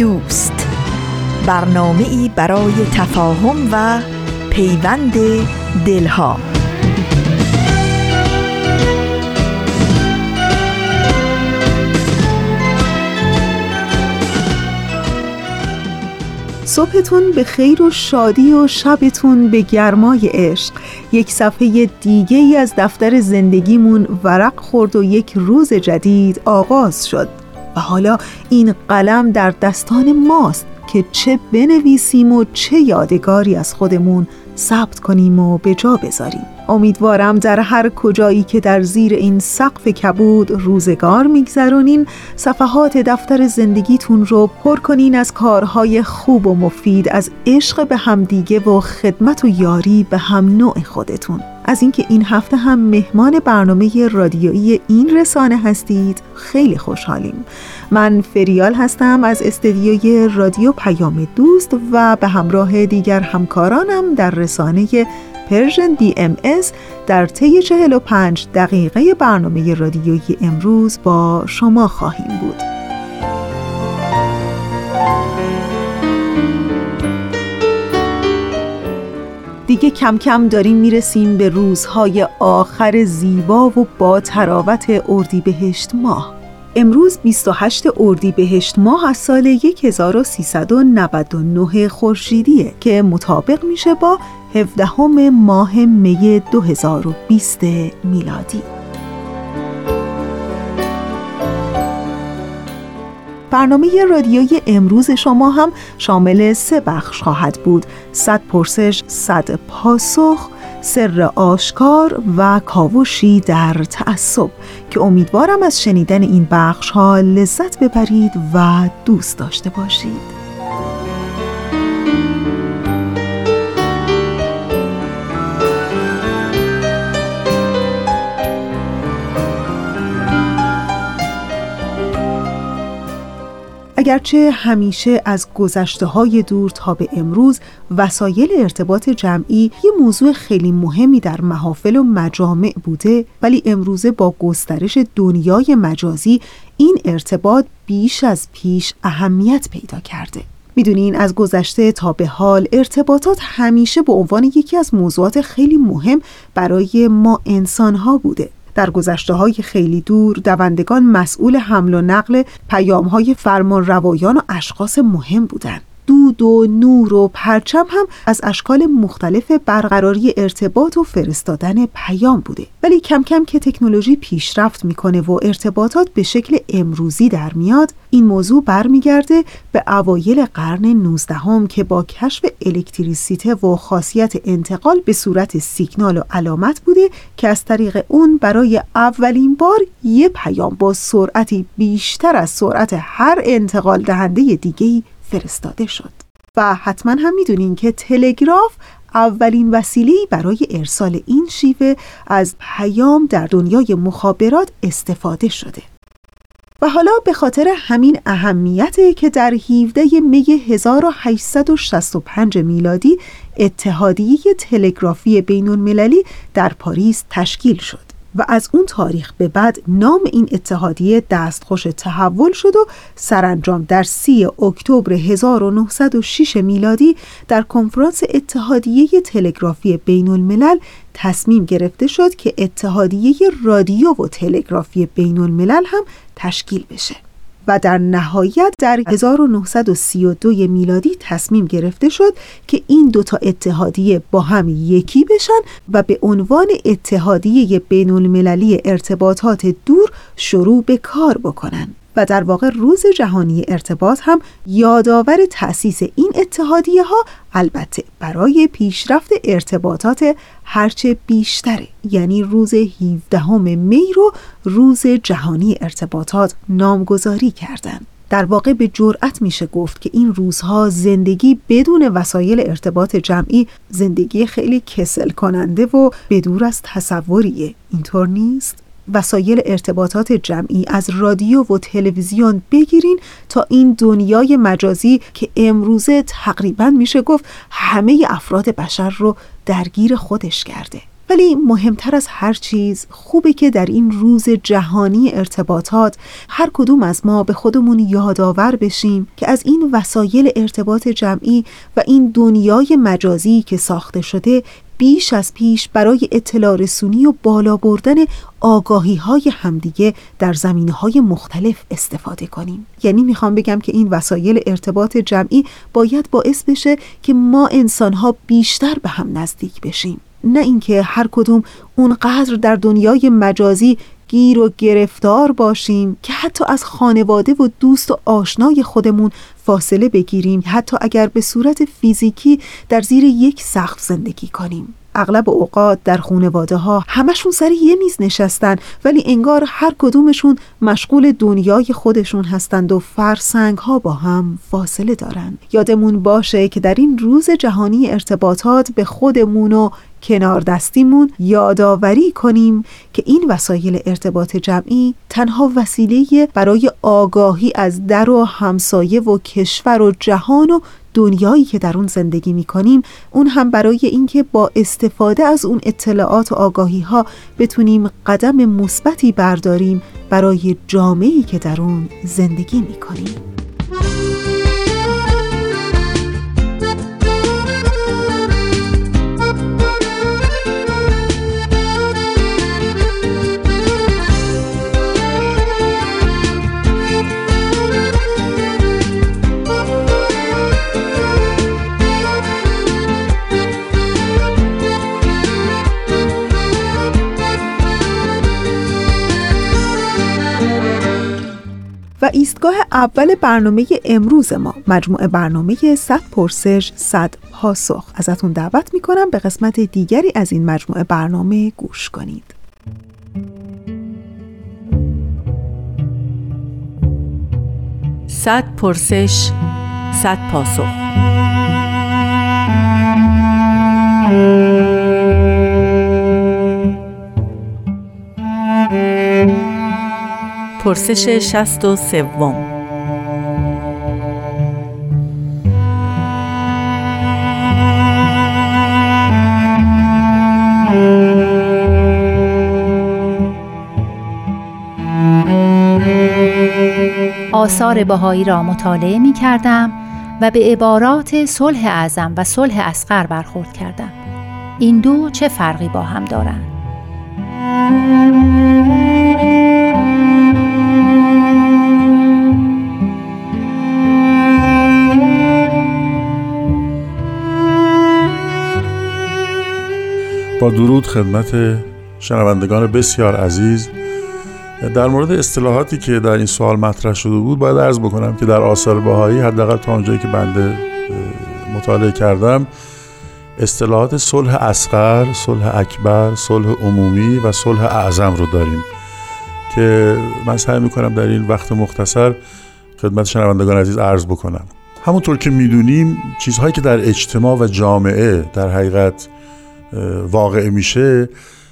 دوست. برنامه ای برای تفاهم و پیوند دلها. صبحتون به خیر و شادی و شبتون به گرمای عشق. یک صفحه دیگه ای از دفتر زندگیمون ورق خورد و یک روز جدید آغاز شد. و حالا این قلم در دستان ماست که چه بنویسیم و چه یادگاری از خودمون ثبت کنیم و به جا بذاریم. امیدوارم در هر کجایی که در زیر این سقف کبود روزگار میگذرونین صفحات دفتر زندگیتون رو پر کنین از کارهای خوب و مفید از عشق به همدیگه و خدمت و یاری به هم نوع خودتون. از اینکه این هفته هم مهمان برنامه رادیویی این رسانه هستید خیلی خوشحالیم من فریال هستم از استدیوی رادیو پیام دوست و به همراه دیگر همکارانم در رسانه Persian BMS در طی 45 دقیقه برنامه رادیویی امروز با شما خواهیم بود. دیگه کم کم داریم می‌رسیم به روزهای آخر زیبا و با تراوت اردیبهشت ماه. امروز 28 اردیبهشت ماه از سال 1399 خورشیدیه که مطابق میشه با 17 ماه می 2020 میلادی. برنامه رادیوی امروز شما هم شامل سه بخش خواهد بود. صد پرسش، صد پاسخ، سر آشکار و کاوشی در تعصب که امیدوارم از شنیدن این بخش ها لذت ببرید و دوست داشته باشید. اگرچه همیشه از گذشته های دور تا به امروز وسایل ارتباط جمعی یه موضوع خیلی مهمی در محافل و مجامع بوده ولی امروزه با گسترش دنیای مجازی این ارتباط بیش از پیش اهمیت پیدا کرده. می‌دونین از گذشته تا به حال ارتباطات همیشه به عنوان یکی از موضوعات خیلی مهم برای ما انسان ها بوده. در گذشته های خیلی دور دوندگان مسئول حمل و نقل پیام های فرمان روایان و اشخاص مهم بودند. دود و نور و پرچم هم از اشکال مختلف برقراری ارتباط و فرستادن پیام بوده. ولی کم کم که تکنولوژی پیشرفت می‌کنه و ارتباطات به شکل امروزی در میاد این موضوع برمیگرده به اوایل قرن 19 هم که با کشف الکتریسیته و خاصیت انتقال به صورت سیگنال و علامت بوده که از طریق اون برای اولین بار یه پیام با سرعتی بیشتر از سرعت هر انتقال دهنده دیگهی فرستاده شد. و حتما هم می‌دونین که تلگراف اولین وسیله برای ارسال این شیوه از پیام در دنیای مخابرات استفاده شده. و حالا به خاطر همین اهمیته که در 17 می 1865 میلادی اتحادیه تلگرافی بین المللی در پاریس تشکیل شد. و از اون تاریخ به بعد نام این اتحادیه دستخوش تحول شد و سرانجام در سی اکتبر 1906 میلادی در کنفرانس اتحادیه تلگرافی بین الملل تصمیم گرفته شد که اتحادیه رادیو و تلگرافی بین الملل هم تشکیل بشه. و در نهایت در 1932 میلادی تصمیم گرفته شد که این دوتا اتحادیه با هم یکی بشن و به عنوان اتحادیه بین المللی ارتباطات دور شروع به کار بکنن. و در واقع روز جهانی ارتباط هم یادآور تأسیس این اتحادیه ها البته برای پیشرفت ارتباطات هرچه بیشتره یعنی روز 17 می رو روز جهانی ارتباطات نامگذاری کردند. در واقع به جرأت میشه گفت که این روزها زندگی بدون وسایل ارتباط جمعی زندگی خیلی کسل کننده و بدور از تصوریه اینطور نیست؟ وسایل ارتباطات جمعی از رادیو و تلویزیون بگیرین تا این دنیای مجازی که امروزه تقریبا میشه گفت همه افراد بشر رو درگیر خودش کرده. ولی مهمتر از هر چیز خوبه که در این روز جهانی ارتباطات هر کدوم از ما به خودمون یادآور بشیم که از این وسایل ارتباط جمعی و این دنیای مجازی که ساخته شده بیش از پیش برای اطلاع رسونی و بالا بردن آگاهی های همدیگه در زمینه های مختلف استفاده کنیم. یعنی می‌خوام بگم که این وسایل ارتباط جمعی باید باعث بشه که ما انسان ها بیشتر به هم نزدیک بشیم. نه اینکه هر کدوم اونقدر در دنیای مجازی گیر و گرفتار باشیم که حتی از خانواده و دوست و آشنای خودمون فاصله بگیریم حتی اگر به صورت فیزیکی در زیر یک سقف زندگی کنیم. اغلب اوقات در خانواده ها همشون سر یه میز نشستن ولی انگار هر کدومشون مشغول دنیای خودشون هستند و فرسنگ ها با هم فاصله دارن. یادمون باشه که در این روز جهانی ارتباطات به خودمون و کنار دستیمون یادآوری کنیم که این وسایل ارتباط جمعی تنها وسیله برای آگاهی از در و همسایه و کشور و جهان و دنیایی که در اون زندگی می کنیم اون هم برای اینکه با استفاده از اون اطلاعات و آگاهی ها بتونیم قدم مثبتی برداریم برای جامعه‌ای که در اون زندگی می کنیم. و ایستگاه اول برنامه امروز ما مجموعه برنامه 100 پرسش 100 پاسخ. ازتون دعوت می‌کنم به قسمت دیگری از این مجموعه برنامه گوش کنید. صد پرسش صد پاسخ. پرسش شست و سوم آثار بهایی را مطالعه می کردم و به عبارات صلح اعظم و صلح اسقر برخورد کردم این دو چه فرقی با هم دارند؟ با درود خدمت شنوندگان بسیار عزیز. در مورد اصطلاحاتی که در این سوال مطرح شده بود باید عرض بکنم که در آثار بهایی حداقل تا اونجایی که بنده مطالعه کردم اصطلاحات صلح اصغر، صلح اکبر، صلح عمومی و صلح اعظم رو داریم که من سعی می‌کنم در این وقت مختصر خدمت شنوندگان عزیز عرض بکنم. همونطور که می‌دونیم چیزهایی که در اجتماع و جامعه در حقیقت واقع میشه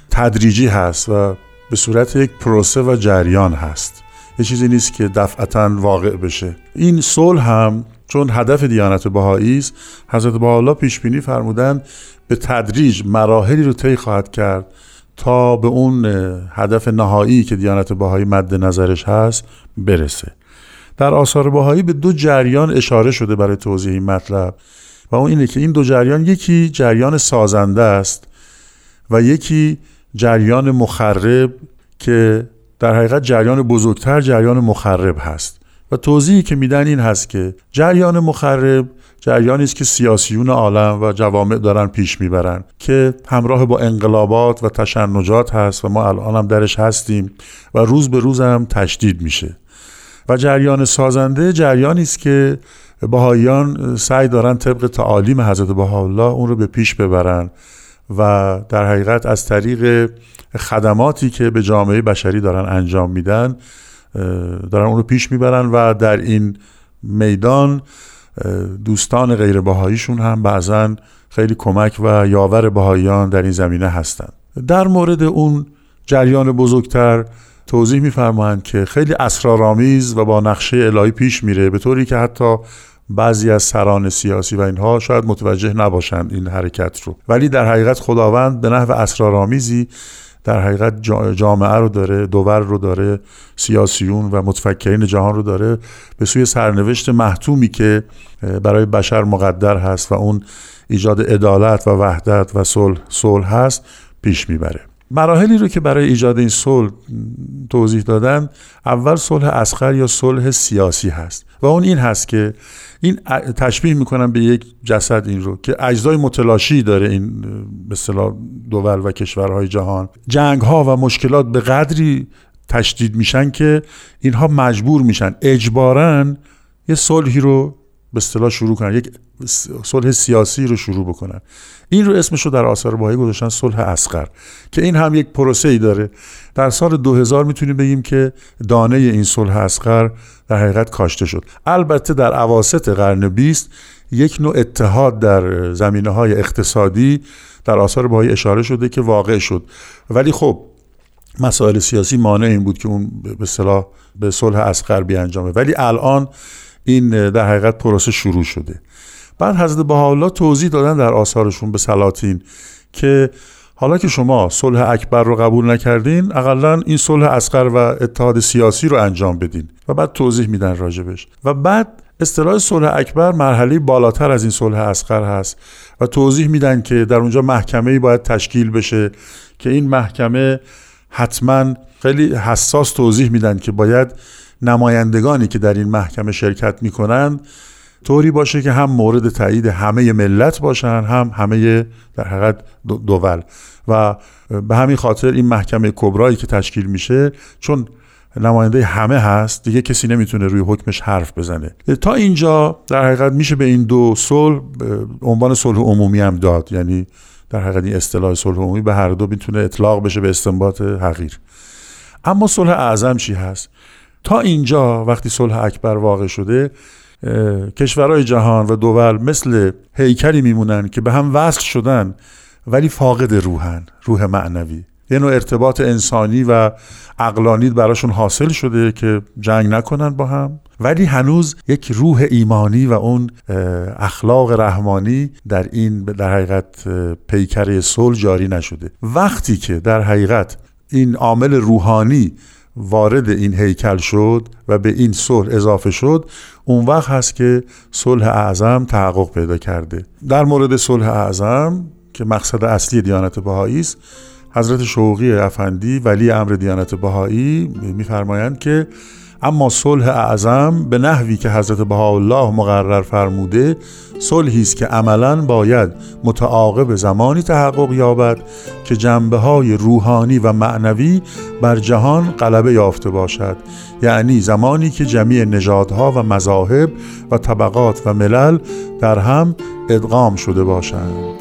تدریجی هست و به صورت یک پروسه و جریان هست. یه چیزی نیست که دفعتا واقع بشه. این صلح هم چون هدف دیانت بهایی است حضرت بهاءالله پیش بینی فرمودن به تدریج مراحلی رو طی خواهد کرد تا به اون هدف نهایی که دیانت بهایی مد نظرش هست برسه. در آثار بهایی به دو جریان اشاره شده برای توضیح این مطلب. و اون اینه که این دو جریان یکی جریان سازنده است و یکی جریان مخرب که در حقیقت جریان بزرگتر جریان مخرب هست. و توضیحی که میدن این هست که جریان مخرب جریانی است که سیاسیون عالم و جوامع دارن پیش می‌برن که همراه با انقلابات و تشنجات هست و ما الان هم درش هستیم و روز به روز هم تشدید میشه. و جریان سازنده جریانی است که بهاییان سعی دارن طبق تعالیم حضرت بهاءالله اون رو به پیش ببرن و در حقیقت از طریق خدماتی که به جامعه بشری دارن انجام میدن دارن اون رو پیش می‌برن و در این میدان دوستان غیر بهاییشون هم بعضا خیلی کمک و یاور بهاییان در این زمینه هستند در مورد اون جریان بزرگتر توضیح میفرمایند که خیلی اسرارآمیز و با نقشه الهی پیش میره به طوری که حتی بعضی از سران سیاسی و اینها شاید متوجه نباشند این حرکت رو. ولی در حقیقت خداوند به نحو اسرارآمیزی در حقیقت جامعه رو داره دوور رو داره سیاسیون و متفکرین جهان رو داره به سوی سرنوشت محتومی که برای بشر مقدر هست و اون ایجاد عدالت و وحدت و صلح هست پیش می‌بره. مراحلی رو که برای ایجاد این صلح توضیح دادن اول صلح اسخر یا صلح سیاسی هست. و اون این هست که این تشبیه می‌کنم به یک جسد این رو که اجزای متلاشی داره این به اصطلاح دول و کشورهای جهان. جنگ ها و مشکلات به قدری تشدید میشن که اینها مجبور میشن اجبارا یه صلحی رو به اصطلاح شروع کنن یک صلح سیاسی رو شروع بکنن. این رو اسمش رو در آثار باهایی گذاشتن صلح اسقر که این هم یک پروسه ای داره. در سال 2000 می‌تونیم بگیم که دانه این صلح اسقر در حقیقت کاشته شد. البته در عواست قرن 20 یک نوع اتحاد در زمینه های اقتصادی در آثار باهایی اشاره شده که واقع شد. ولی خب مسائل سیاسی مانع این بود که اون به صلاح به صلح اسقر بیانجامه. ولی الان این در حقیقت پروسه شروع شده. بعد حضرت بهاءالله توضیح دادن در آثارشون به سلاطین که حالا که شما صلح اکبر رو قبول نکردین اقلا این صلح اسقر و اتحاد سیاسی رو انجام بدین. و بعد توضیح میدن راجبش. و بعد اصطلاح صلح اکبر مرحله بالاتر از این صلح اسقر هست و توضیح میدن که در اونجا محکمه باید تشکیل بشه که این محکمه حتما خیلی حساس توضیح میدن که باید نمایندگانی که در این محکمه شرکت می‌کنند طوری باشه که هم مورد تایید همه ملت باشن هم همه در حقیقت دول. و به همین خاطر این محکمه کبرایی که تشکیل میشه چون نماینده همه هست دیگه کسی نمی‌تونه روی حکمش حرف بزنه. تا اینجا در حقیقت میشه به این دو صلح عنوان صلح عمومی هم داد. یعنی در حقیقت این اصطلاح صلح عمومی به هر دو می‌تونه اطلاق بشه به استنباط حقیر. اما صلح اعظم چی هست؟ تا اینجا وقتی صلح اکبر واقع شده کشورهای جهان و دول مثل هیکلی میمونن که به هم وصل شدن ولی فاقد روحن روح معنوی. یه نوع ارتباط انسانی و اقلانی براشون حاصل شده که جنگ نکنن با هم. ولی هنوز یک روح ایمانی و اون اخلاق رحمانی در این در حقیقت پیکره صلح جاری نشده. وقتی که در حقیقت این عامل روحانی وارد این هیکل شد و به این صلح اضافه شد اون وقت هست که صلح اعظم تحقق پیدا کرده. در مورد صلح اعظم که مقصد اصلی دیانت بهایی است حضرت شوقی افندی ولی امر دیانت بهایی میفرمایند که اما صلح اعظم به نحوی که حضرت بهاءالله مقرر فرموده صلحی است که عملا باید متعاقب زمانی تحقق یابد که جنبه های روحانی و معنوی بر جهان غلبه یافته باشد. یعنی زمانی که جمیع نژادها و مذاهب و طبقات و ملل در هم ادغام شده باشند.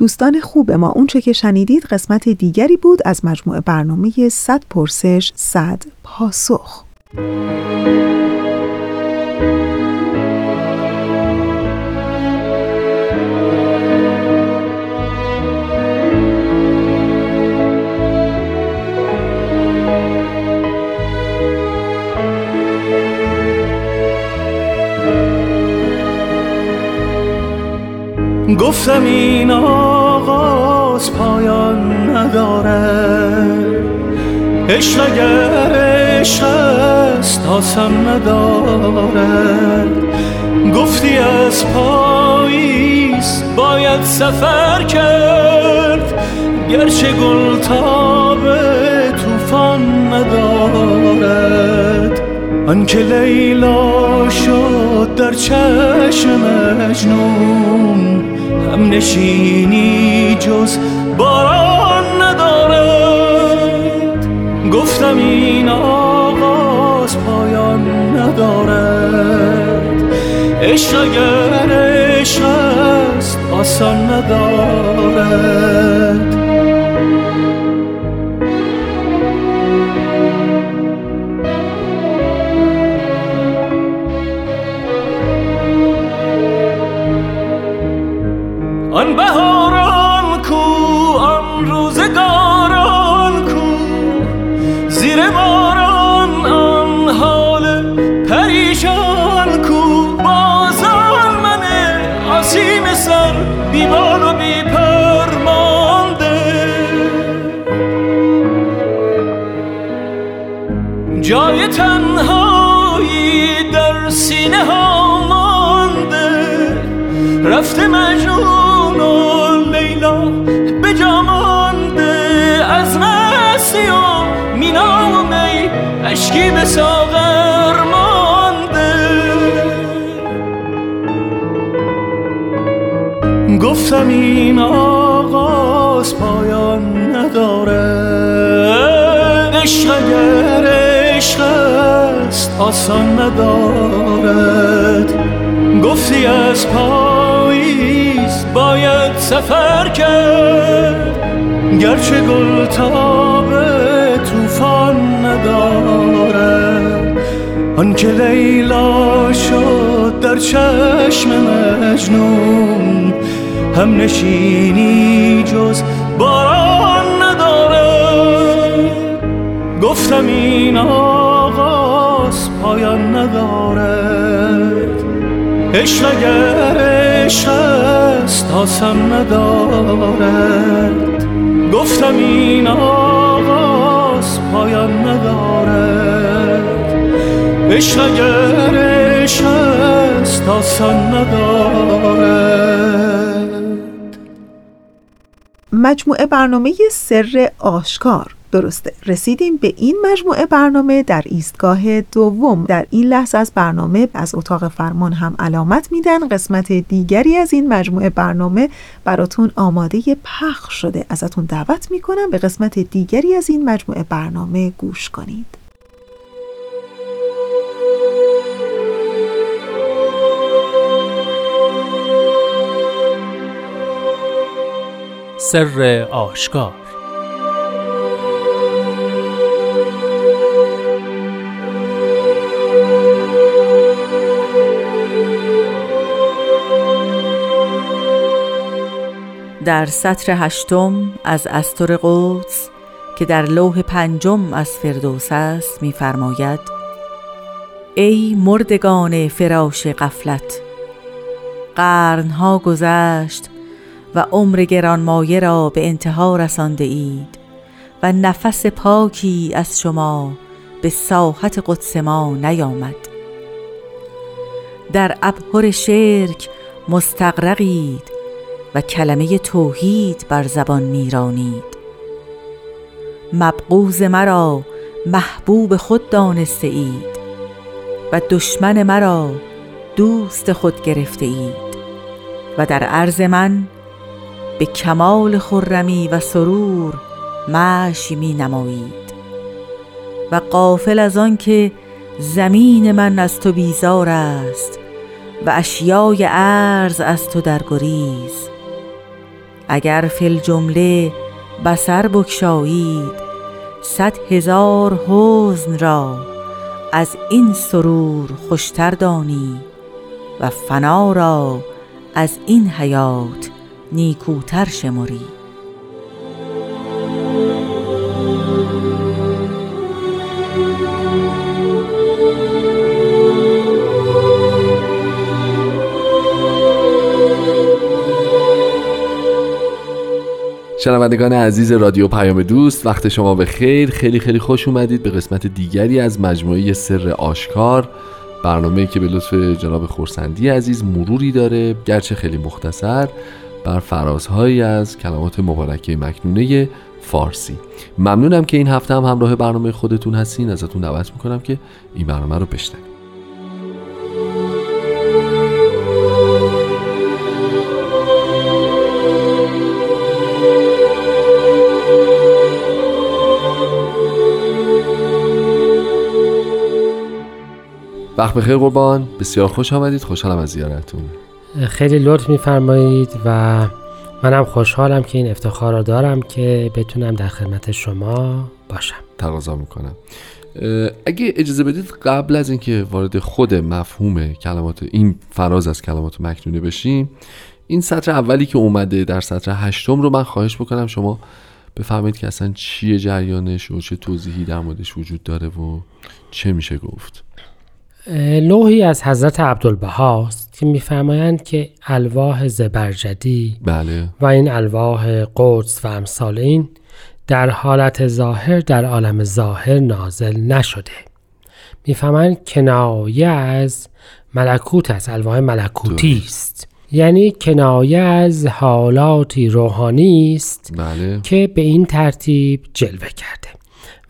دوستان خوب ما اونچه که شنیدید قسمت دیگری بود از مجموعه برنامه 100 پرسش 100 پاسخ. گفتم این آغاز پایان ندارد. عشق اگر عشق است آسم ندارد. گفتی از پاییز باید سفر کرد. گرچه گل به توفان ندارد آنکه لیلا شد در چشم مجنون هم نشینی جز باران ندارد گفتم این آغاز پایان ندارد عشق اگر عشق است آسان ندارد مجنون اشکی به ساغر مانده. گفتم این آغاز پایان نداره عشق اگر عشق است آسان ندارد. گفتی از باید سفر کرد گرچه گل تابه توفان ندارد. آنکه لیلا شد در چشم مجنون هم نشینی جز باران ندارد. گفتم این آغاز پایان ندارد. عشق اگر آسان ندارد. گفتم این آغاز پایان ندارد. عشق اگر است آسان ندارد. مجموعه برنامه سر آشکار. درسته. رسیدیم به این مجموعه برنامه در ایستگاه دوم. در این لحظه از برنامه از اتاق فرمان هم علامت میدن. قسمت دیگری از این مجموعه برنامه براتون آماده پخش شده. ازتون دعوت می‌کنم به قسمت دیگری از این مجموعه برنامه گوش کنید. سر آشکار در سطر هشتم از استر قدس که در لوح پنجم از فردوس است می‌فرماید ای مردگان فراش قفلت قرنها گذشت و عمر گرانمایه را به انتها رسانده اید و نفس پاکی از شما به ساحت قدس ما نیامد. در ابهر شرک مستقرقید و کلمه توحید بر زبان میرانید مبغوز مرا محبوب خود دانسته اید و دشمن مرا دوست خود گرفته اید و در عرض من به کمال خرمی و سرور مشی می نمایید و قافل از آن که زمین من از تو بیزار است و اشیای عرض از تو در گریز اگر فل جمله بسر بکشایید صد هزار حزن را از این سرور خوشتر دانی و فنا را از این حیات نیکوتر شمری. شنوندگان عزیز رادیو پیام دوست وقت شما به خیر. خیلی خیلی خوش اومدید به قسمت دیگری از مجموعه سر آشکار. برنامه که به لطف جناب خورسندی عزیز مروری داره گرچه خیلی مختصر بر فرازهایی از کلمات مبارکه مکنونه فارسی. ممنونم که این هفته هم همراه برنامه خودتون هستین. ازتون دعوت می‌کنم که این برنامه رو بشنوید. وقت بخیر قربان. بسیار خوش آمدید. خوشحالم از زیارتتون. خیلی لطف میفرمایید و منم خوشحالم که این افتخار رو دارم که بتونم در خدمت شما باشم. تقاضا می‌کنم. اگه اجازه بدید قبل از اینکه وارد خود مفهوم کلمات این فراز از کلمات مکنونه بشیم این سطر اولی که اومده در سطر هشتم رو من خواهش بکنم شما بفهمید که اصلا چیه جریانش و چه توضیحی در موردش وجود داره و چه میشه گفت. لوحی از حضرت عبدالبهاست که میفرمایند که الواح زبرجدی بله. و این الواح قدس و امثال این در حالت ظاهر در عالم ظاهر نازل نشده. می‌فهمند کنایه از ملکوت است الواح ملکوتی است. یعنی کنایه از حالاتی روحانی است بله. که به این ترتیب جلوه کرده.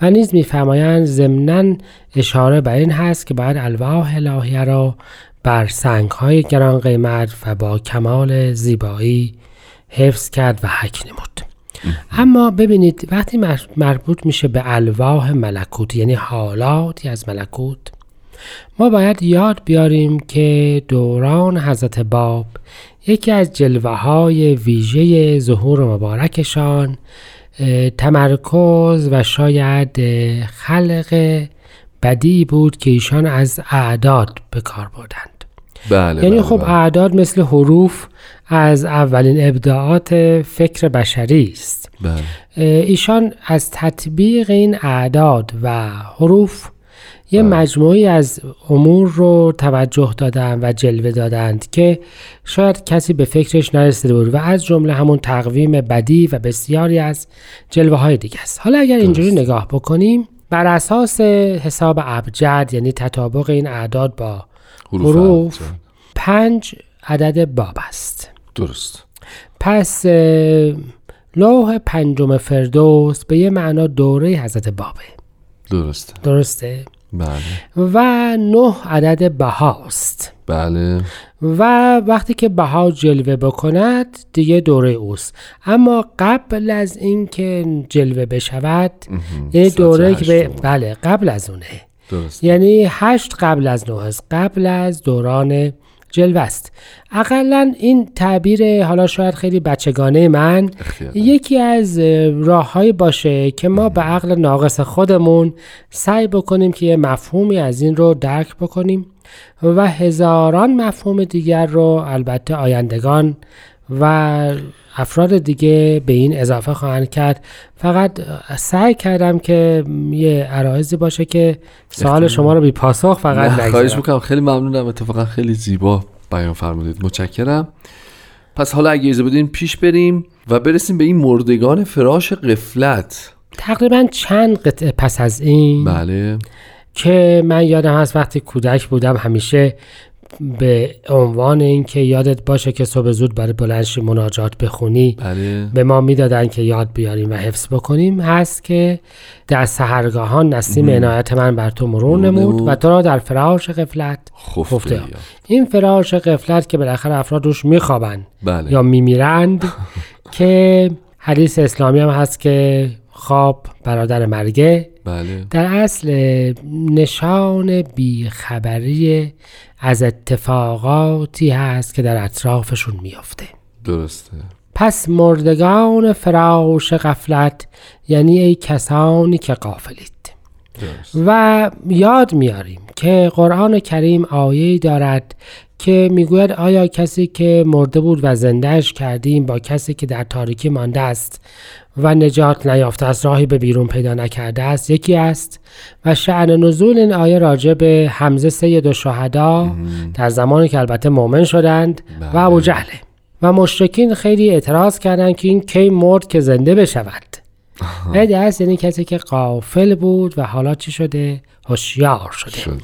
و نیز میفرمایند ضمنا اشاره بر این هست که باید الواح الهیه را بر سنگ های گران قیمت و با کمال زیبایی حفظ کرد و حک نمود. اما ببینید وقتی مر- مربوط میشه به الواح ملکوت یعنی حالاتی از ملکوت ما باید یاد بیاریم که دوران حضرت باب یکی از جلوه های ویژه ظهور مبارکشان تمرکز و شاید خلق بدی بود که ایشان از اعداد به کار بردند. بله یعنی بله، خب بله. اعداد مثل حروف از اولین ابداعات فکر بشری است. بله. ایشان از تطبیق این اعداد و حروف یه مجموعی از امور رو توجه دادن و جلوه دادند که شاید کسی به فکرش نرسیده بود و از جمله همون تقویم بدی و بسیاری از جلوه های دیگه است. حالا اگر اینجوری نگاه بکنیم بر اساس حساب ابجد یعنی تطابق این اعداد با حروف. پنج عدد باب است. درست. پس لوح پنجم فردوس به یه معنا دوره حضرت بابه. درسته. درسته؟ بله. و نه عدد بهاست. بله. و وقتی که بها جلوه بکند دیگه دوره اوست. اما قبل از اینکه جلوه بشود یعنی دوره که به. بله قبل از اونه. درست یعنی هشت قبل از نه است. قبل از دوران جلوه است اقلا این تعبیر حالا شاید خیلی بچگانه من. یکی از راههایی باشه که ما به عقل ناقص خودمون سعی بکنیم که یه مفهومی از این رو درک بکنیم و هزاران مفهوم دیگر رو البته آیندگان و افراد دیگه به این اضافه خواهند کرد. فقط سعی کردم که یه عرایزی باشه که سوال شما رو بی پاسخ فقط نه، خواهش نگذارم می‌کنم. خیلی ممنونم. اتفاقا خیلی زیبا بیان فرمودید. متشکرم. پس حالا اگه اجازه بدین پیش بریم و برسیم به این مردگان فراش قفلت تقریبا چند قطعه پس از این بله. که من یادم هست وقتی کودک بودم همیشه به عنوان اینکه یادت باشه که صبح زود برای بلنشی مناجات بخونی. بله. به ما می‌دادن که یاد بیاریم و حفظ بکنیم. هست که در سهرگاهان نسیم عنایت من بر تو مرور نمود. و تو را در فراش غفلت خفته. این فراش غفلت که بالاخره افراد روش میخوابن بله. یا میمیرند که حدیث اسلامی هم هست که خواب برادر مرگه. بله. در اصل نشان بیخبری از اتفاقاتی هست که در اطرافشون میافته. درسته. پس مردگان فراش غفلت یعنی ای کسانی که غافلید. درست. و یاد میاریم که قرآن کریم آیه دارد که می‌گوید آیا کسی که مرده بود و زندهش کردیم با کسی که در تاریکی مانده است و نجات نیافته است راهی به بیرون پیدا نکرده است یکی است؟ و شعن نزول این آیه راجع به حمزه سید و شهدا در زمانی که البته مؤمن شدند و ابو جهله و مشرکین خیلی اعتراض کردند که این کی مرد که زنده بشود. است یعنی کسی که قافل بود و حالا چی شده هوشیار شده شده.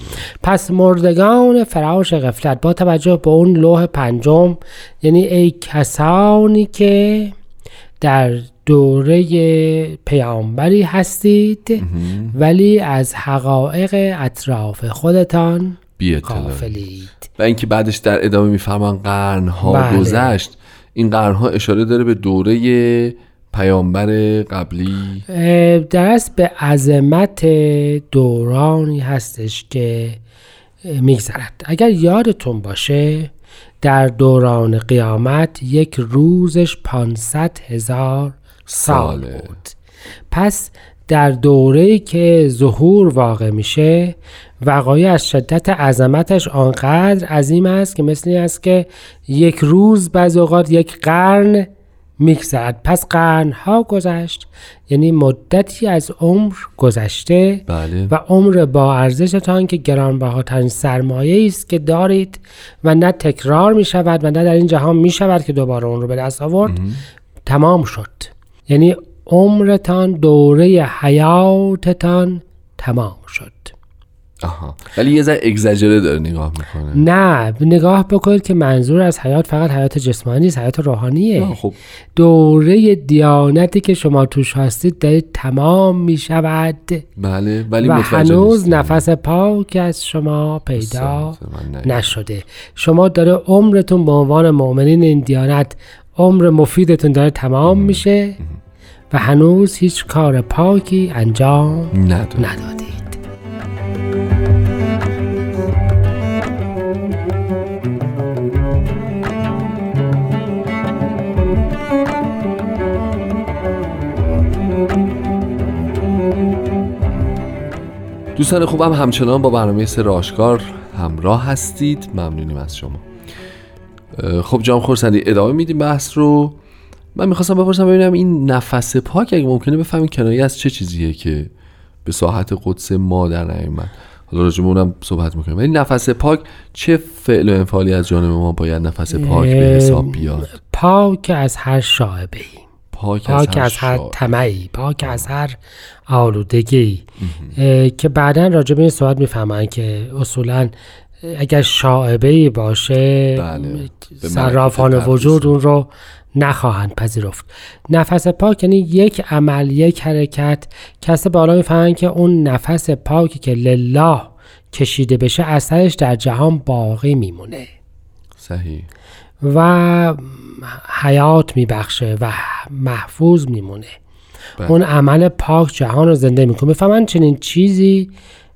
پس مردگان فراش غفلت با توجه به اون لوح پنجم یعنی ای کسانی که در دوره پیامبری هستید ولی از حقایق اطراف خودتان. غافلید و اینکه بعدش در ادامه میفرمان قرنها بله. گذشت این قرنها اشاره داره به دوره پیامبر قبلی. اه، درست به عظمت دورانی هستش که میگذرد. اگر یادتون باشه در دوران قیامت یک روزش 500 هزار سال ساله. بود. پس در دوره که ظهور واقع میشه وقایع از شدت عظمتش آنقدر عظیم است که مثل این است که یک روز بعض اوقات یک قرن میگذرد. پس قرنها گذشت یعنی مدتی از عمر گذشته بله. و عمر با ارزشتان که گرانبهاترین سرمایه است که دارید و نه تکرار می شود و نه در این جهان می شود که دوباره اون رو به دست آورد تمام شد. یعنی عمرتان دوره حیاتتان تمام شد. آها. ولی یه ذره اگزاجره داره نگاه می‌کنه. نه نگاه بکنید که منظور از حیات فقط حیات جسمانی است حیات روحانیه. خب. دوره دیانتی که شما توش هستید دارید تمام می شود بله ولی و هنوز. نفس پاک از شما پیدا. نشده. شما داره عمرتون به عنوان مؤمنین این دیانت عمر مفیدتون داره تمام میشه و هنوز هیچ کار پاکی انجام ندادید. دوستان خوبم همچنان با برنامه سر آشکار همراه هستید. ممنونیم از شما. خب جام خورسندی ادامه میدیم بحث رو. من می‌خواستم بپرسم ببینم این نفس پاک اگه ممکنه بفهمین کنایه از چه چیزیه که به ساحت قدس ما در نیومد حالا راجع به اونم صحبت می‌کنیم. ولی نفس پاک چه فعل و انفعالی از جانب ما باید نفس پاک به حساب بیاد؟ پاک از هر شاعبه پاک, پاک از هر شار. طمعی. پاک از هر آلودگی. که بعدا راجع به این صحبت می‌فهمن که اصولا اگر شاعبه باشه بله. صرافان وجود اون رو نخواهند پذیرفت. نفس پاک یعنی یک عمل یک حرکت. کسی بالا می‌فهمن که اون نفس پاکی که لله کشیده بشه اثرش در جهان باقی میمونه. صحیح. و حیات میبخشه و محفوظ میمونه. بله. اون عمل پاک جهان رو زنده می‌کنه. می‌فهمن چنین چیزی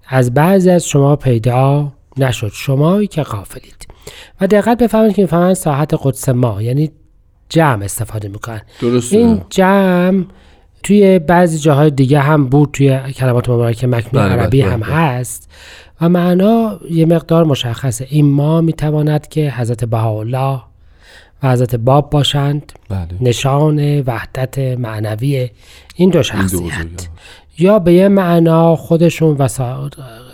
از بعضی از شما پیدا نشد. شمایی که غافلید. و دقت بفهمید که می‌فهمن ساحت قدس ما یعنی جمع استفاده می‌کنن. درسته. این جمع توی بعضی جاهای دیگه هم بود توی کلمات مبارکه مکنون بله، عربی بله، هم بله. هست. و معنا یه مقدار مشخصه. این ما می‌تواند که حضرت بهاءالله و حضرت باب باشند. بله. نشان وحدت معنوی این دو این دو شخصیت. یا به یه معنا خودشون وسا...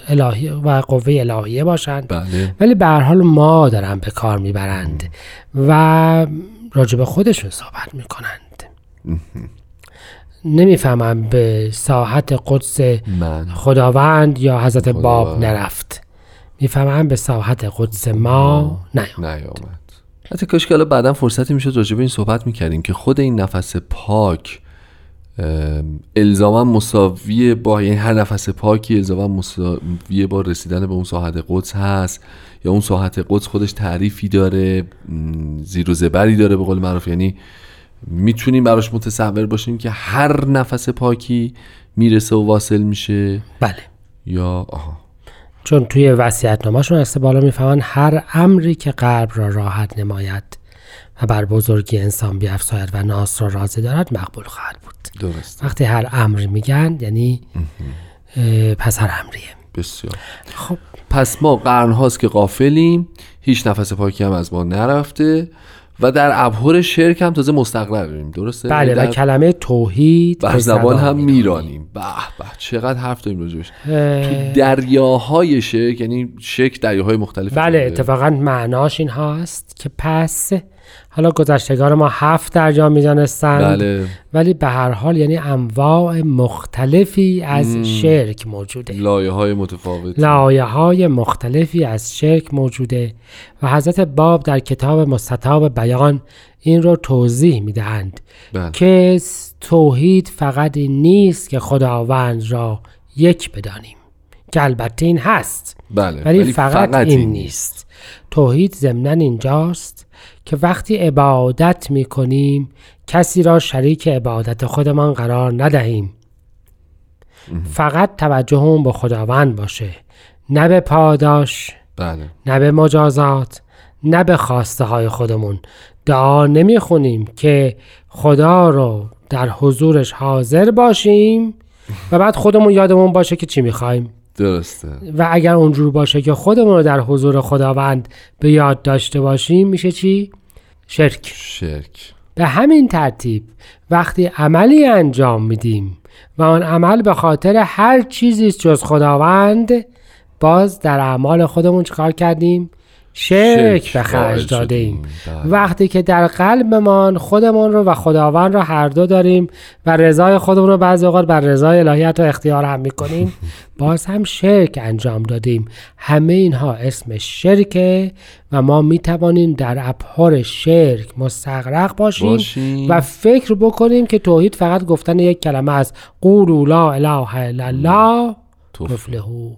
الهی و قوه الهیه باشند بله. ولی به هر حال ما دارن به کار می‌برند و راجب خودشون صحبت می‌کنند. نمی‌فهمم به ساحت قدس من. خداوند یا حضرت باب خداوند. نرفت. می‌فهمم به ساحت قدس ما نیام نیامد. حتی کاش که حالا بعدا فرصتی می‌شد راجع به این صحبت می‌کردیم که خود این نفس پاک الزاما مساوی با یعنی هر نفس پاکی الزاما مساوی با رسیدن به اون ساحت قدس هست. یا اون ساحت قدس خودش تعریفی داره زیر و زبری داره به قول معروف. یعنی می‌تونیم براش متصور باشیم که هر نفس پاکی می‌رسه و واصل میشه. بله. یا آها. چون توی وصیت‌نامه‌شون از بالا می‌فهمن هر امری که قلب را راحت نماید و بر بزرگی انسان بیافزاید و ناس را راضی دارد مقبول خواهد بود. درست وقتی هر امری میگن یعنی پس هر امریه. بسیار. خب. پس ما قرن هاست که غافلیم هیچ نفس پاکی هم از ما نرفته و در ابهر شرک هم تازه مستقریم درسته؟ بله و در کلمه توحید بر زبان هم می‌رانیم. میرانیم. به به چقدر حرف داریم راجبش. اه، تو دریاهای شرک یعنی شرک دریاهای مختلف بله اتفاقا معناش این هاست که پس حالا گذشتگان ما هفت درجا می‌دانستند. بله. ولی به هر حال یعنی انواع مختلفی از مم. شرک موجوده. لایه های متفاوت لایه های مختلفی از شرک موجوده و حضرت باب در کتاب مستطاب بیان این رو توضیح می‌دهند بله. که توحید فقط این نیست که خداوند را یک بدانیم که البته این هست. بله ولی, فقط, این نیست. توحید ضمنا اینجاست که وقتی عبادت می کنیم کسی را شریک عبادت خودمان قرار ندهیم. فقط توجهمون به خداوند باشه. نه به پاداش بله. نه به مجازات نه به خواسته های خودمون. دعا نمی خونیم که خدا رو در حضورش حاضر باشیم و بعد خودمون یادمون باشه که چی می‌خوایم. درسته و اگر اونجور باشه که خودمون رو در حضور خداوند به یاد داشته باشیم میشه چی؟ شرک شرک به همین ترتیب وقتی عملی انجام میدیم و آن عمل به خاطر هر چیزی است جز خداوند باز در اعمال خودمون چیکار کردیم؟ شرک به خرج داده ایم شدیم. بله. وقتی که در قلبمان خودمون رو و خداوند رو هر دو داریم و رضای خودمون رو بعضی اوقات بر رضای الهیت و اختیار هم می‌کنیم باز هم شرک انجام دادیم همه اینها اسم شرکه و ما می‌توانیم در ابهار شرک مستغرق باشیم, باشیم. و فکر بکنیم که توحید فقط گفتن یک کلمه است قولوا لا اله الا الله. تفلحو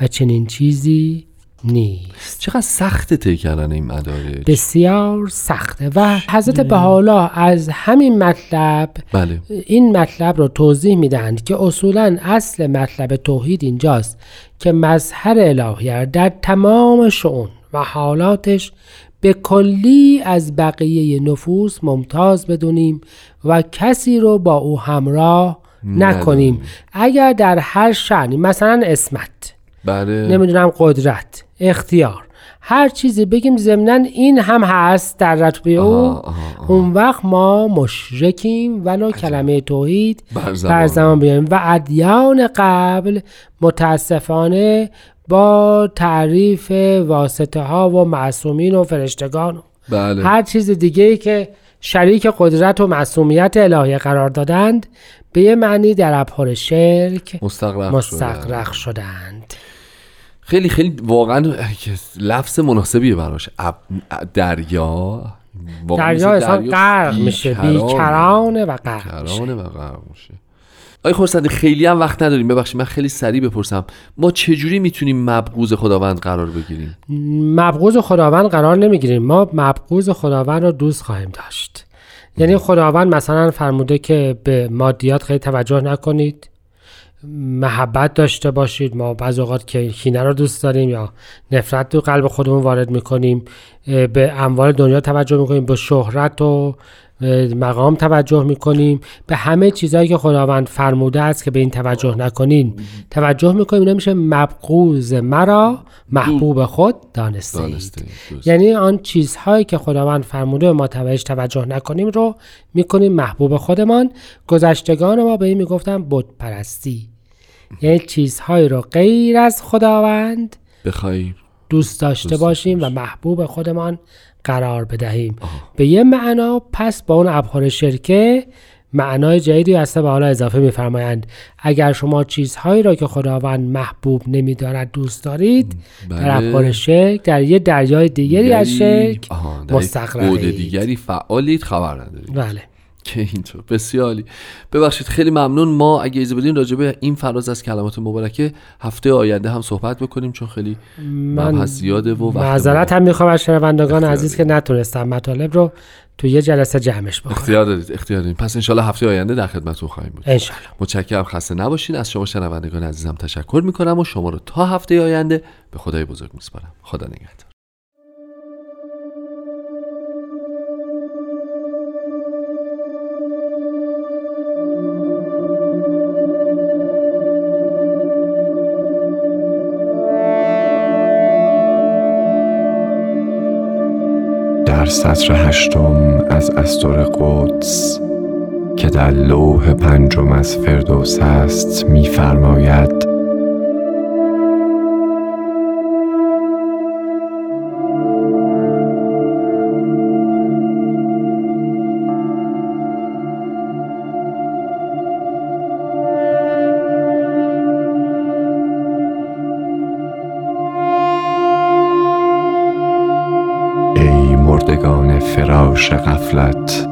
و چنین چیزی نیست. چقدر سخته طی کردن این مدارج بسیار سخته و حضرت بهاءالله از همین مطلب بله. این مطلب رو توضیح می‌دهند که اصولا اصل مطلب توحید اینجاست که مظهر الهیه در تمام شعون و حالاتش به کلی از بقیه نفوس ممتاز بدونیم و کسی رو با او همراه نکنیم. اگر در هر شعنی مثلا اسمت بله. نمی‌دونم قدرت اختیار. هر چیزی بگیم ضمنا این هم هست در رتبه او. اون وقت ما مشرکیم ولو کلمه توحید بر زمان بیاریم و ادیان قبل متاسفانه با تعریف واسطه ها و معصومین و فرشتگان و بله. هر چیز دیگه ای که شریک قدرت و معصومیت الهی قرار دادند به یه معنی در ابهار شرک مستقرق شدن. مستقرق شدند. خیلی خیلی واقعا لفظ مناسبیه براش. اب... دریا دریا انسان غرق میشه بیکرانه. و غرق میشه. و غرق میشه. آی خورسندی خیلی هم وقت نداریم. ببخشید من خیلی سریع بپرسم. ما چجوری می‌تونیم مبغوز خداوند قرار بگیریم؟ مبغوز خداوند قرار نمی‌گیریم. ما مبغوز خداوند رو دوست خواهیم داشت. یعنی خداوند مثلا فرموده که به مادیات خیلی توجه نکنید محبت داشته باشید ما بعض اوقات که کینه رو دوست داریم یا نفرت تو قلب خودمون وارد می‌کنیم به اموال دنیا توجه می‌کنیم به شهرت و مقام توجه می‌کنیم. به همه چیزهایی که خداوند فرموده است که به این توجه نکنین. توجه می‌کنیم اینا میشه مبغوز مرا محبوب خود دانسته اید. یعنی آن چیزهایی که خداوند فرموده ما توجه توجه نکنیم رو می‌کنیم محبوب خودمان. گذشتگان ما به این می‌گفتن بت پرستی یعنی چیزهایی رو غیر از خداوند بخوای دوست داشته دوست باشیم و محبوب خودمان قرار بدهیم. به یه معنا پس با اون ابهار شرکه معنای جدیدی هسته به حالا اضافه میفرمایند. اگر شما چیزهایی را که خداوند محبوب نمیدارد دوست دارید در بله. ابهار شرک در یه دریای دیگری از شرک در مستقرقید دیگری فعالید خبر ندارید. بله. که اینطور. بسیاری ببخشید خیلی ممنون. ما اگه اجازه بدین راجع به این فراز از کلمات مبارکه هفته آینده هم صحبت بکنیم چون خیلی مبحث زیاده و معذرت هم می‌خوام از شنوندگان عزیز که نتونستم مطالب رو تو یه جلسه جمعش بکنم اختیار دارید اختیار دارید پس انشالله هفته آینده در خدمتتون خواهیم بود. انشالله. متشکرم. خسته نباشین. از شما شنوندگان عزیزم تشکر می‌کنم و شما رو تا هفته آینده به خدای بزرگ میسپارم. خدا نگهدار. سطر هشتم از استور قدس که در لوح پنجم از فردوس است می‌فرماید فراش غفلت.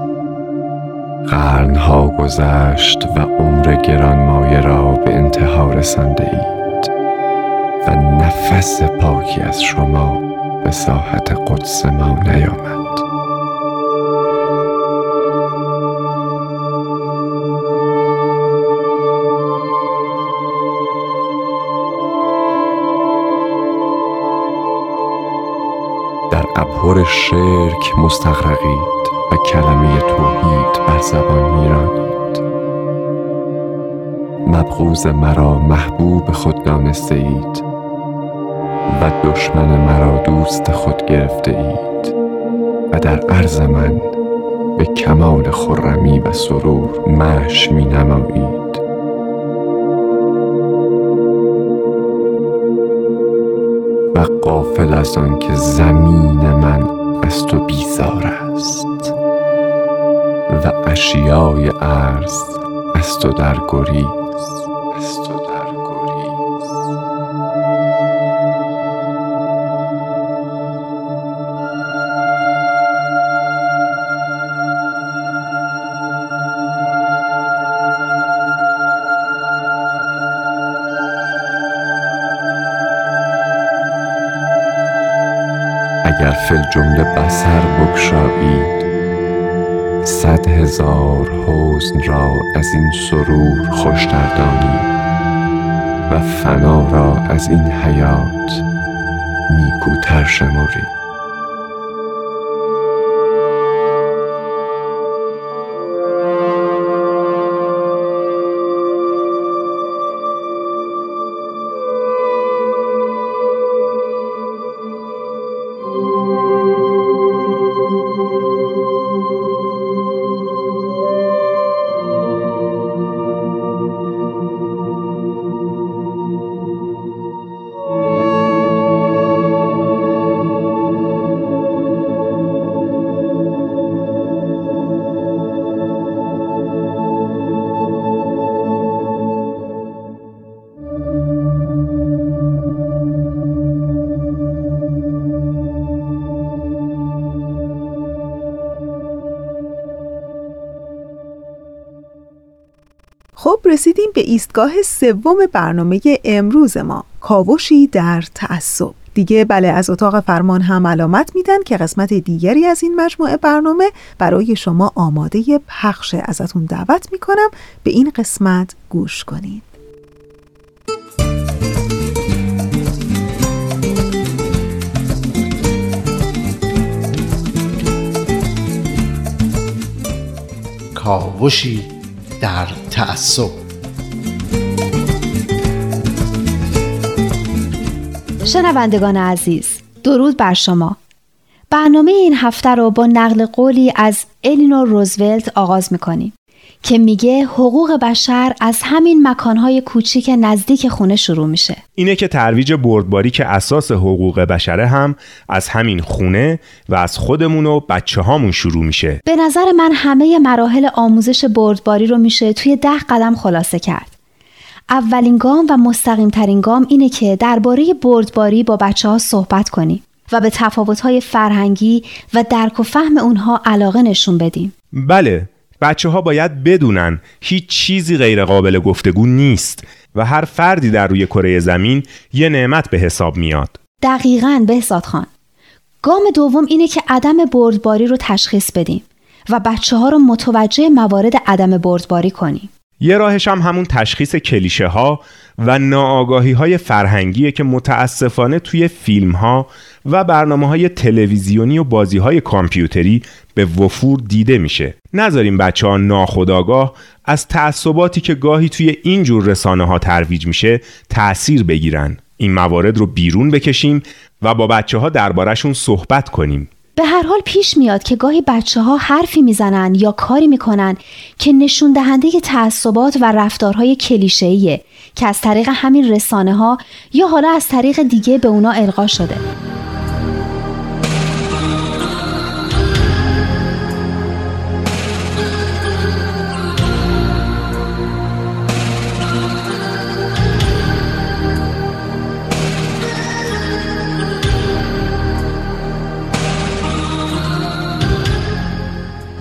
قرنها گذشت و عمر گرانمایه را به انتها رسانده اید و نفس پاکی از شما به ساحت قدس ما نیامد. ابهر شرک مستغرقید و کلمه توحید بر زبان میرانید. مبغوز مرا محبوب خود دانسته اید و دشمن مرا دوست خود گرفته اید و در عرض من به کمال خرمی و سرور مش می نمایید. و قافل از آن که زمین من از تو بیزار است و اشیای عرض از تو در گریز جمله بسر بگشایید صد هزار حزن را از این سرور خوشتر دانید و فنا را از این حیات نیکوتر شمرید به ایستگاه سوم برنامه امروز ما کاوشی در تعصب. دیگه بله از اتاق فرمان هم علامت میدن که قسمت دیگری از این مجموعه برنامه برای شما آماده پخش ازتون دعوت می‌کنم. به این قسمت گوش کنید. کاوشی در تعصب. شنوندگان عزیز درود بر شما. برنامه این هفته رو با نقل قولی از الینور روزولت آغاز می‌کنیم که میگه حقوق بشر از همین مکانهای کوچیک نزدیک خونه شروع میشه. اینه که ترویج بردباری که اساس حقوق بشره هم از همین خونه و از خودمون و بچه هامون شروع میشه. به نظر من همه مراحل آموزش بردباری رو میشه توی ده قدم خلاصه کرد. اولین گام و مستقیم ترین گام اینه که درباره بردباری با بچه ها صحبت کنیم و به تفاوت‌های فرهنگی و درک و فهم اونها علاقه نشون بدیم. بله، بچه ها باید بدونن هیچ چیزی غیر قابل گفتگو نیست و هر فردی در روی کره زمین یه نعمت به حساب میاد. دقیقاً بهزاد خان. گام دوم اینه که عدم بردباری رو تشخیص بدیم و بچه ها رو متوجه موارد عدم بردباری کنیم. یه راهش هم همون تشخیص کلیشه ها و ناآگاهی های فرهنگیه که متاسفانه توی فیلم ها و برنامه های تلویزیونی و بازی های کامپیوتری به وفور دیده میشه. نذاریم بچه ها ناخداگاه از تعصباتی که گاهی توی این جور رسانه ها ترویج میشه تأثیر بگیرن. این موارد رو بیرون بکشیم و با بچه ها دربارشون صحبت کنیم. به هر حال پیش میاد که گاهی بچه ها حرفی می‌زنن یا کاری می‌کنن که نشون دهنده تعصبات و رفتارهای کلیشه‌ایه که از طریق همین رسانه ها یا حالا از طریق دیگه به اونا القا شده.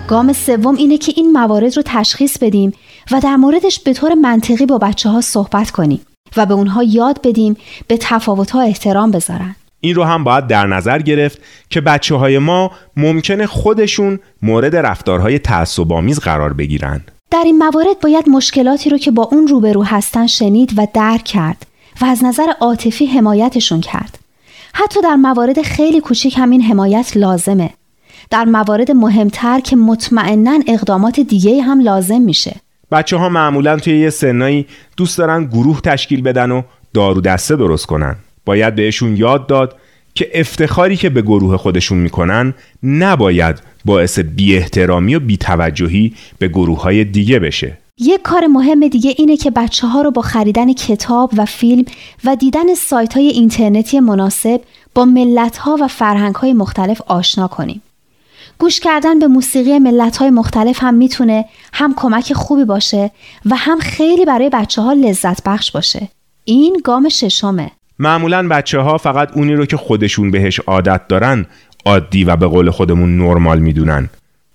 گام سوم اینه که این موارد رو تشخیص بدیم و در موردش به طور منطقی با بچه ها صحبت کنیم و به اونها یاد بدیم به تفاوت ها احترام بذارن. این رو هم باید در نظر گرفت که بچه های ما ممکنه خودشون مورد رفتارهای تعصب‌آمیز قرار بگیرن. در این موارد باید مشکلاتی رو که با اون روبرو هستن شنید و درک کرد و از نظر عاطفی حمایتشون کرد. حتی در موارد خیلی کوچیک همین حمایت لازمه. در موارد مهمتر که مطمئنا اقدامات دیگه هم لازم میشه. بچه ها معمولا توی یه سنایی دوست دارن گروه تشکیل بدن و دارو دسته درست کنن. باید بهشون یاد داد که افتخاری که به گروه خودشون می‌کنن نباید باعث بی احترامی و بیتوجهی به گروه های دیگه بشه. یک کار مهم دیگه اینه که بچه ها رو با خریدن کتاب و فیلم و دیدن سایت های اینترنتی مناسب با ملت ها و فرهنگ های مختلف آشنا کنیم. گوش کردن به موسیقی ملت های مختلف هم می‌تونه هم کمک خوبی باشه و هم خیلی برای بچه ها لذت بخش باشه. این گام ششمه. معمولا بچه ها فقط اونی رو که خودشون بهش عادت دارن عادی و به قول خودمون نرمال می‌دونن.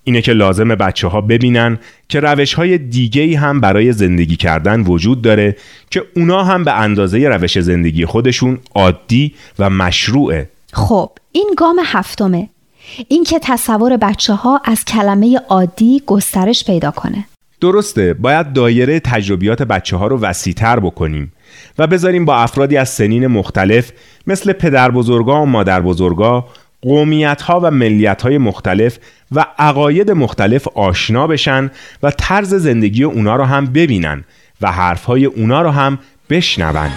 اینه که لازم بچه ها ببینن که روش های دیگه هم برای زندگی کردن وجود داره که اونا هم به اندازه روش زندگی خودشون عادی و مشروعه خب این گام هفتمه اینکه تصور بچه ها از کلمه عادی گسترش پیدا کنه. درسته باید دایره تجربیات بچه ها رو وسیعتر بکنیم و بذاریم با افرادی از سنین مختلف مثل پدر بزرگا و مادر بزرگا قومیت ها و ملیت های مختلف و عقاید مختلف آشنا بشن و طرز زندگی اونا رو هم ببینن و حرف های اونا رو هم بشنون.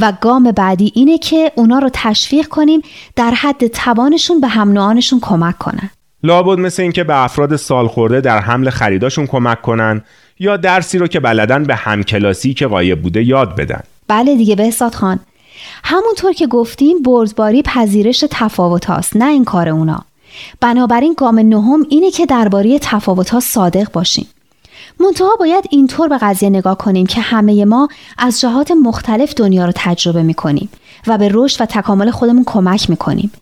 و گام بعدی اینه که اونا رو تشویق کنیم در حد توانشون به هم نوعانشون کمک کنن. لابد مثل اینکه به افراد سالخورده در حمل خریداشون کمک کنن یا درسی رو که بلدن به همکلاسی که غایب بوده یاد بدن. بله دیگه بهزاد خان. همونطور که گفتیم بردباری پذیرش تفاوت هاست نه این کار اونا. بنابراین گام نهم اینه که درباره تفاوت ها صادق باشیم. منتها باید اینطور به قضیه نگاه کنیم که همه ما از جهات مختلف دنیا رو تجربه می کنیم و به رشد و تکامل خودمون کمک می کنیم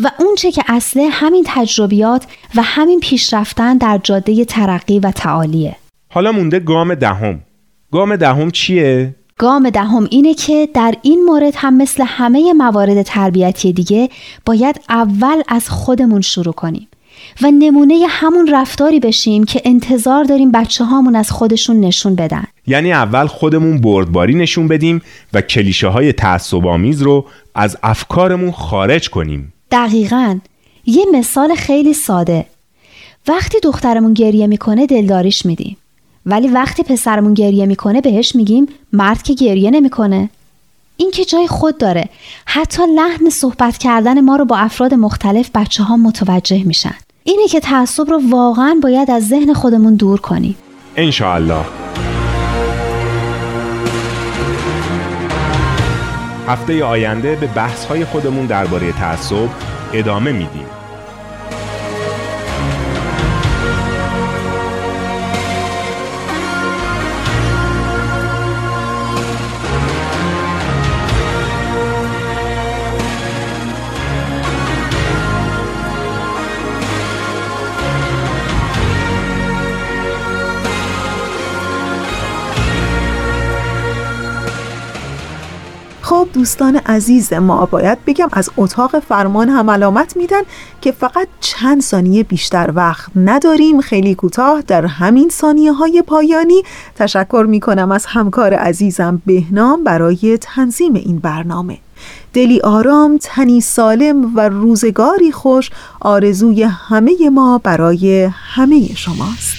و اونچه که اصله همین تجربیات و همین پیشرفتن در جاده ترقی و تعالیه. حالا مونده گام دهم. گام دهم چیه؟ گام دهم اینه که در این مورد هم مثل همه موارد تربیتی دیگه باید اول از خودمون شروع کنیم. و نمونه همون رفتاری بشیم که انتظار داریم بچه هامون از خودشون نشون بدن. یعنی اول خودمون بردباری نشون بدیم و کلیشه های تعصب آمیز رو از افکارمون خارج کنیم. دقیقا. یه مثال خیلی ساده. وقتی دخترمون گریه می‌کنه دلداریش میدیم. ولی وقتی پسرمون گریه می‌کنه بهش میگیم مرد که گریه نمی‌کنه. این که جای خود داره. حتی لحن صحبت کردن ما رو با افراد مختلف بچه ها متوجه میشن. اینه که تعصب رو واقعا باید از ذهن خودمون دور کنیم. انشاءالله. هفته آینده به بحث خودمون درباره تعصب ادامه میدیم. خب دوستان عزیز ما باید بگم از اتاق فرمان هم علامت میدن که فقط چند ثانیه بیشتر وقت نداریم. خیلی کوتاه در همین ثانیه های پایانی تشکر می‌کنم از همکار عزیزم بهنام برای تنظیم این برنامه. دلی آرام، تنی سالم و روزگاری خوش آرزوی همه ما برای همه شماست.